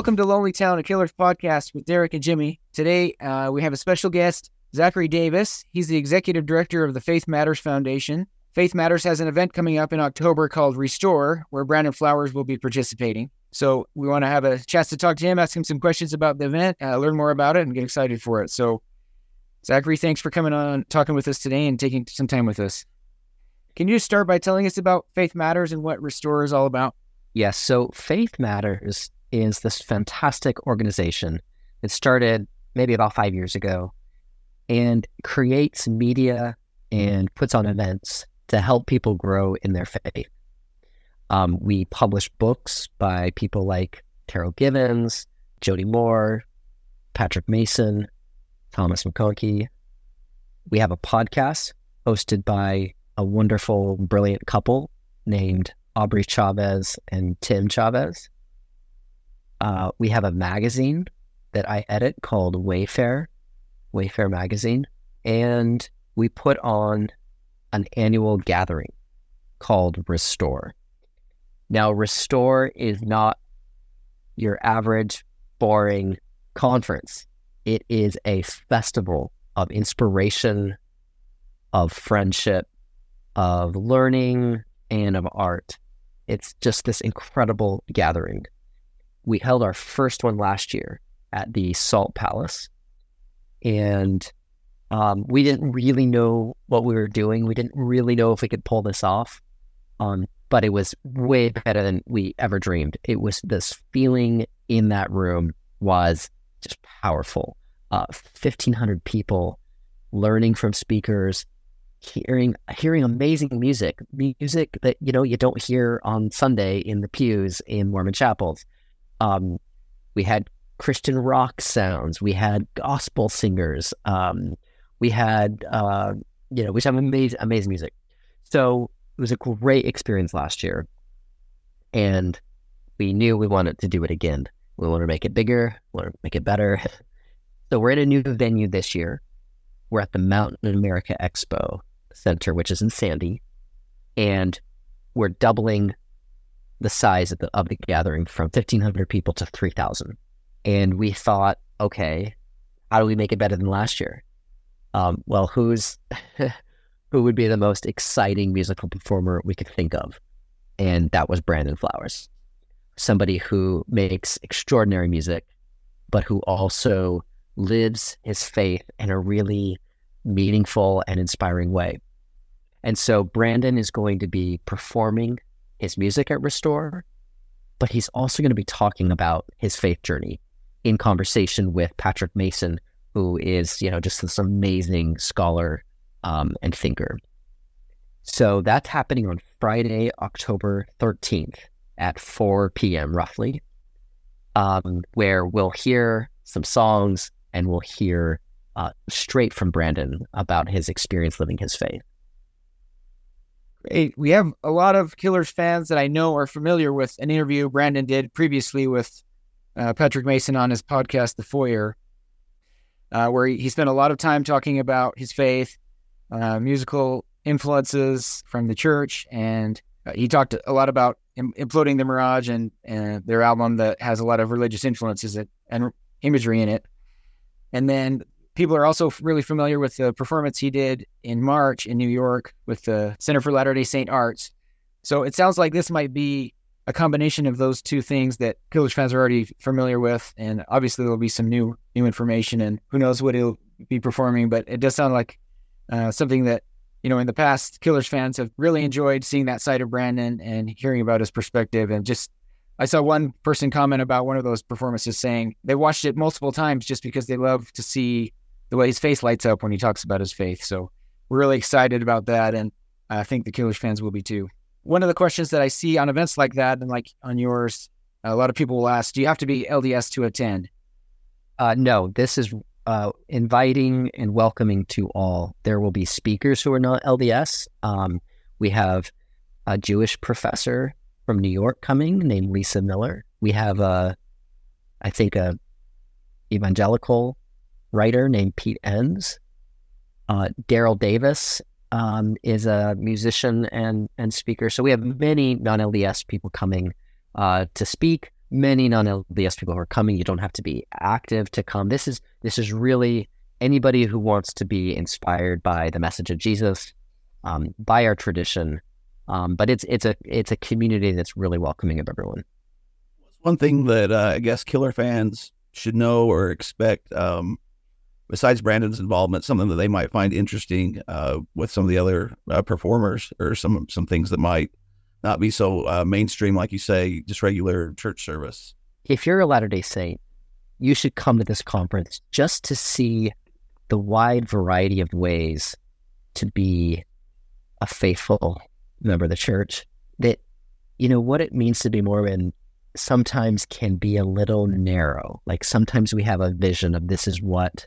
welcome to Lonely Town, a Killers podcast with Derek and Jimmy. Today, uh, we have a special guest, Zachary Davis. He's the executive director of the Faith Matters Foundation. Faith Matters has an event coming up in October called Restore, where Brandon Flowers will be participating. So we want to have a chance to talk to him, ask him some questions about the event, uh, learn more about it, and get excited for it. So, Zachary, thanks for coming on, talking with us today, and taking some time with us. Can you start by telling us about Faith Matters and what Restore is all about? Yes. So Faith Matters is this fantastic organization. It started maybe about five years ago and creates media and puts on events to help people grow in their faith. Um, we publish books by people like Terryl Givens, Jody Moore, Patrick Mason, Thomas McConkie. We have a podcast hosted by a wonderful, brilliant couple named Aubrey Chaves and Tim Chaves. Uh, we have a magazine that I edit called Wayfare, Wayfare Magazine. And we put on an annual gathering called Restore. Now, Restore is not your average boring conference, it is a festival of inspiration, of friendship, of learning, and of art. It's just this incredible gathering. We held our first one last year at the Salt Palace, and um, we didn't really know what we were doing. We didn't really know if we could pull this off. Um, but it was way better than we ever dreamed. It was this feeling in that room was just powerful. Uh, 1,500 people learning from speakers, hearing hearing amazing music, music that you know you don't hear on Sunday in the pews in Mormon chapels. Um, we had Christian rock sounds. We had gospel singers. Um, we had uh, you know we had amazing amazing music. So it was a great experience last year, and we knew we wanted to do it again. We want to make it bigger. We want to make it better. So we're in a new venue this year. We're at the Mountain America Expo Center, which is in Sandy, and we're doubling the size of the of the gathering from 1,500 people to 3,000. And we thought, okay, how do we make it better than last year? Um, well, who's who would be the most exciting musical performer we could think of? And that was Brandon Flowers, somebody who makes extraordinary music, but who also lives his faith in a really meaningful and inspiring way. And so Brandon is going to be performing his music at Restore, but he's also going to be talking about his faith journey in conversation with Patrick Mason, who is, you know, just this amazing scholar um, and thinker. So that's happening on Friday, October 13th at 4 p.m. roughly, um, where we'll hear some songs and we'll hear uh, straight from Brandon about his experience living his faith. Hey, we have a lot of Killers fans that I know are familiar with an interview Brandon did previously with uh, Patrick Mason on his podcast, The Foyer, uh, where he, spent a lot of time talking about his faith, uh, musical influences from the church, and uh, he talked a lot about Im- imploding the Mirage and, and their album that has a lot of religious influences and imagery in it. And then people are also really familiar with the performance he did in March in New York with the Center for Latter day Saint Arts. So it sounds like this might be a combination of those two things that Killers fans are already familiar with. And obviously, there'll be some new new information and who knows what he'll be performing. But it does sound like uh, something that, you know, in the past, Killers fans have really enjoyed seeing that side of Brandon and hearing about his perspective and just I saw one person comment about one of those performances saying they watched it multiple times just because they love to see the way his face lights up when he talks about his faith. So we're really excited about that, and I think the Killers fans will be too. One of the questions that I see on events like that, and like on yours, a lot of people will ask, "Do you have to be LDS to attend?" Uh, no, this is uh, inviting and welcoming to all. There will be speakers who are not LDS. Um, we have a Jewish professor from New York coming named Lisa Miller. We have a, I think, a evangelical writer named Pete Enns. Uh, Daryl Davis um, is a musician and and speaker. So we have many non LDS people coming uh, to speak. many non-LDS people who are coming. You don't have to be active to come. This is this is really anybody who wants to be inspired by the message of Jesus, um, by our tradition. Um, but it's it's a it's a community that's really welcoming of everyone. One thing that uh, I guess killer fans should know or expect, um, besides Brandon's involvement, something that they might find interesting uh, with some of the other uh, performers, or some some things that might not be so uh, mainstream, like you say, just regular church service. If you're a Latter Day Saint, you should come to this conference just to see the wide variety of ways to be a faithful member of the church. That you know what it means to be Mormon sometimes can be a little narrow. Like sometimes we have a vision of this is what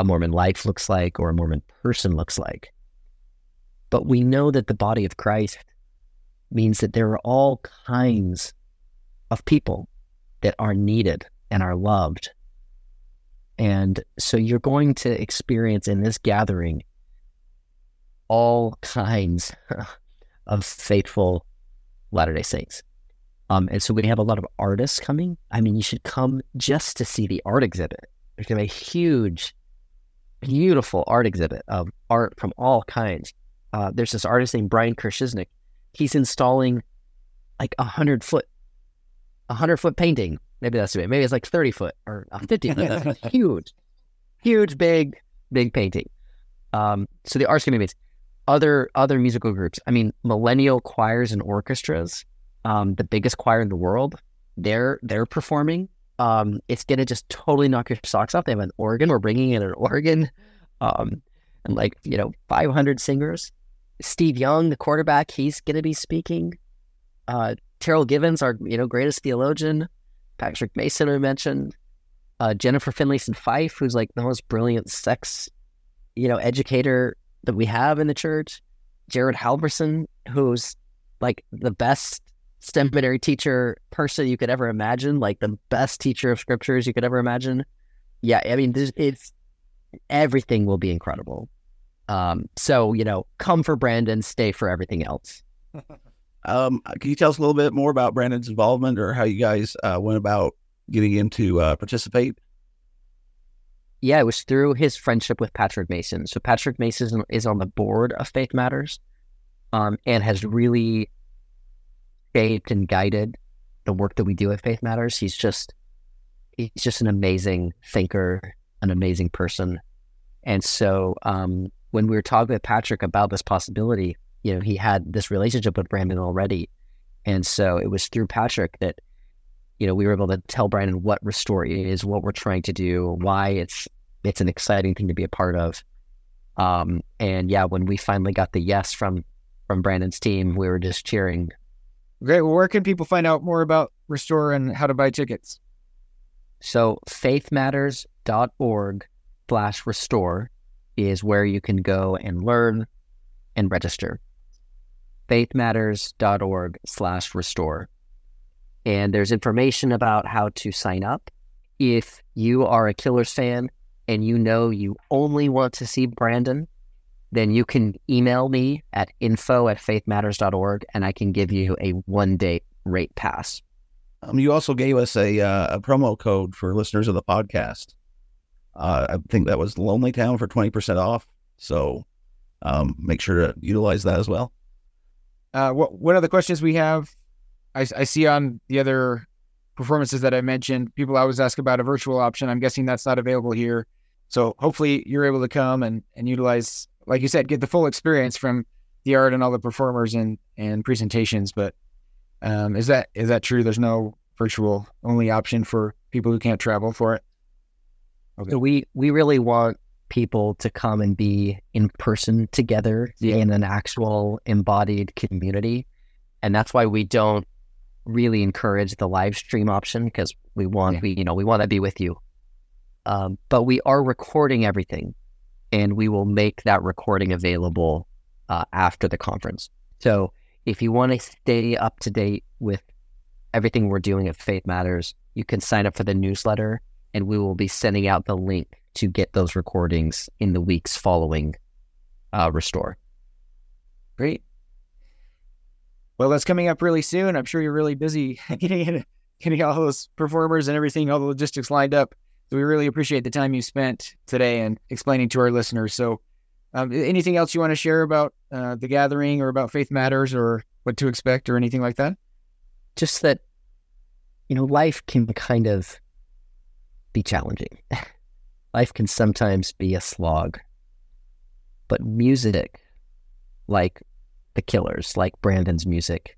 a Mormon life looks like or a Mormon person looks like. But we know that the body of Christ means that there are all kinds of people that are needed and are loved. And so you're going to experience in this gathering all kinds of faithful Latter day Saints. Um, and so we have a lot of artists coming. I mean, you should come just to see the art exhibit. There's going to be a huge, beautiful art exhibit of art from all kinds. Uh, there's this artist named Brian Kershisnik. He's installing like a hundred foot, a hundred foot painting. Maybe that's it. Maybe it's like 30 foot or 50 foot. huge, huge, big, big painting. Um, so the art's to be other other musical groups. I mean, millennial choirs and orchestras um, the biggest choir in the world. They're they're performing. Um, it's gonna just totally knock your socks off. They have an organ. We're bringing in an organ, um, and like you know, 500 singers. Steve Young, the quarterback, he's gonna be speaking. Uh, Terryl Givens, our you know greatest theologian. Patrick Mason, I mentioned. Uh, Jennifer Finlayson Fife, who's like the most brilliant sex, you know, educator that we have in the church. Jared Halverson, who's like the best seminary teacher person you could ever imagine, like the best teacher of scriptures you could ever imagine. Yeah, I mean, it's everything will be incredible. Um, so you know, come for Brandon, stay for everything else. um, can you tell us a little bit more about Brandon's involvement or how you guys uh, went about getting him to uh, participate? Yeah, it was through his friendship with Patrick Mason. So Patrick Mason is on the board of Faith Matters, um, and has really shaped and guided the work that we do at Faith Matters. He's just he's just an amazing thinker, an amazing person. And so um, when we were talking with Patrick about this possibility, you know, he had this relationship with Brandon already. And so it was through Patrick that, you know, we were able to tell Brandon what Restore is, what we're trying to do, why it's it's an exciting thing to be a part of. Um, and yeah, when we finally got the yes from from Brandon's team, we were just cheering Great. Well, where can people find out more about Restore and how to buy tickets? So faithmatters.org slash restore is where you can go and learn and register. faithmatters.org slash restore. And there's information about how to sign up. If you are a Killers fan and you know you only want to see Brandon, then you can email me at info at faithmatters.org and I can give you a one day rate pass. Um, you also gave us a, uh, a promo code for listeners of the podcast. Uh, I think that was Lonely Town for 20% off. So um, make sure to utilize that as well. Uh, what, one of the questions we have, I, I see on the other performances that I mentioned, people always ask about a virtual option. I'm guessing that's not available here. So hopefully you're able to come and, and utilize like you said, get the full experience from the art and all the performers and and presentations. But um, is that is that true? There's no virtual only option for people who can't travel for it. Okay. So we we really want people to come and be in person together yeah. in an actual embodied community, and that's why we don't really encourage the live stream option because we want yeah. we you know we want to be with you. Um, but we are recording everything and we will make that recording available uh, after the conference. So if you want to stay up to date with everything we're doing at Faith Matters, you can sign up for the newsletter and we will be sending out the link to get those recordings in the weeks following uh, Restore. Great. Well, that's coming up really soon. I'm sure you're really busy getting getting all those performers and everything, all the logistics lined up. So we really appreciate the time you spent today and explaining to our listeners. So, um, anything else you want to share about uh, the gathering or about Faith Matters or what to expect or anything like that? Just that, you know, life can kind of be challenging. life can sometimes be a slog. But music, like the Killers, like Brandon's music,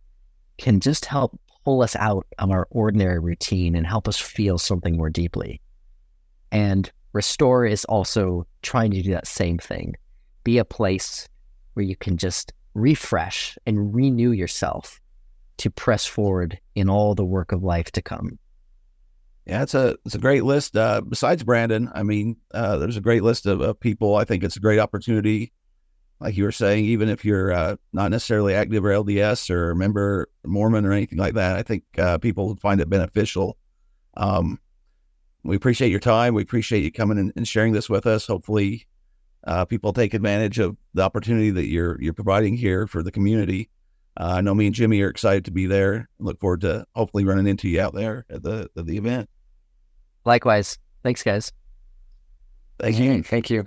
can just help pull us out of our ordinary routine and help us feel something more deeply. And Restore is also trying to do that same thing be a place where you can just refresh and renew yourself to press forward in all the work of life to come. Yeah, it's a it's a great list. Uh, besides Brandon, I mean, uh, there's a great list of, of, people. I think it's a great opportunity, like you were saying, even if you're uh, not necessarily active or LDS or member Mormon or anything like that. I think uh, people find it beneficial. Um, we appreciate your time. We appreciate you coming and, and sharing this with us. Hopefully, uh, people take advantage of the opportunity that you're you're providing here for the community. Uh, I know me and Jimmy are excited to be there. Look forward to hopefully running into you out there at the at the event. Likewise. Thanks, guys. Thank you. Thank you.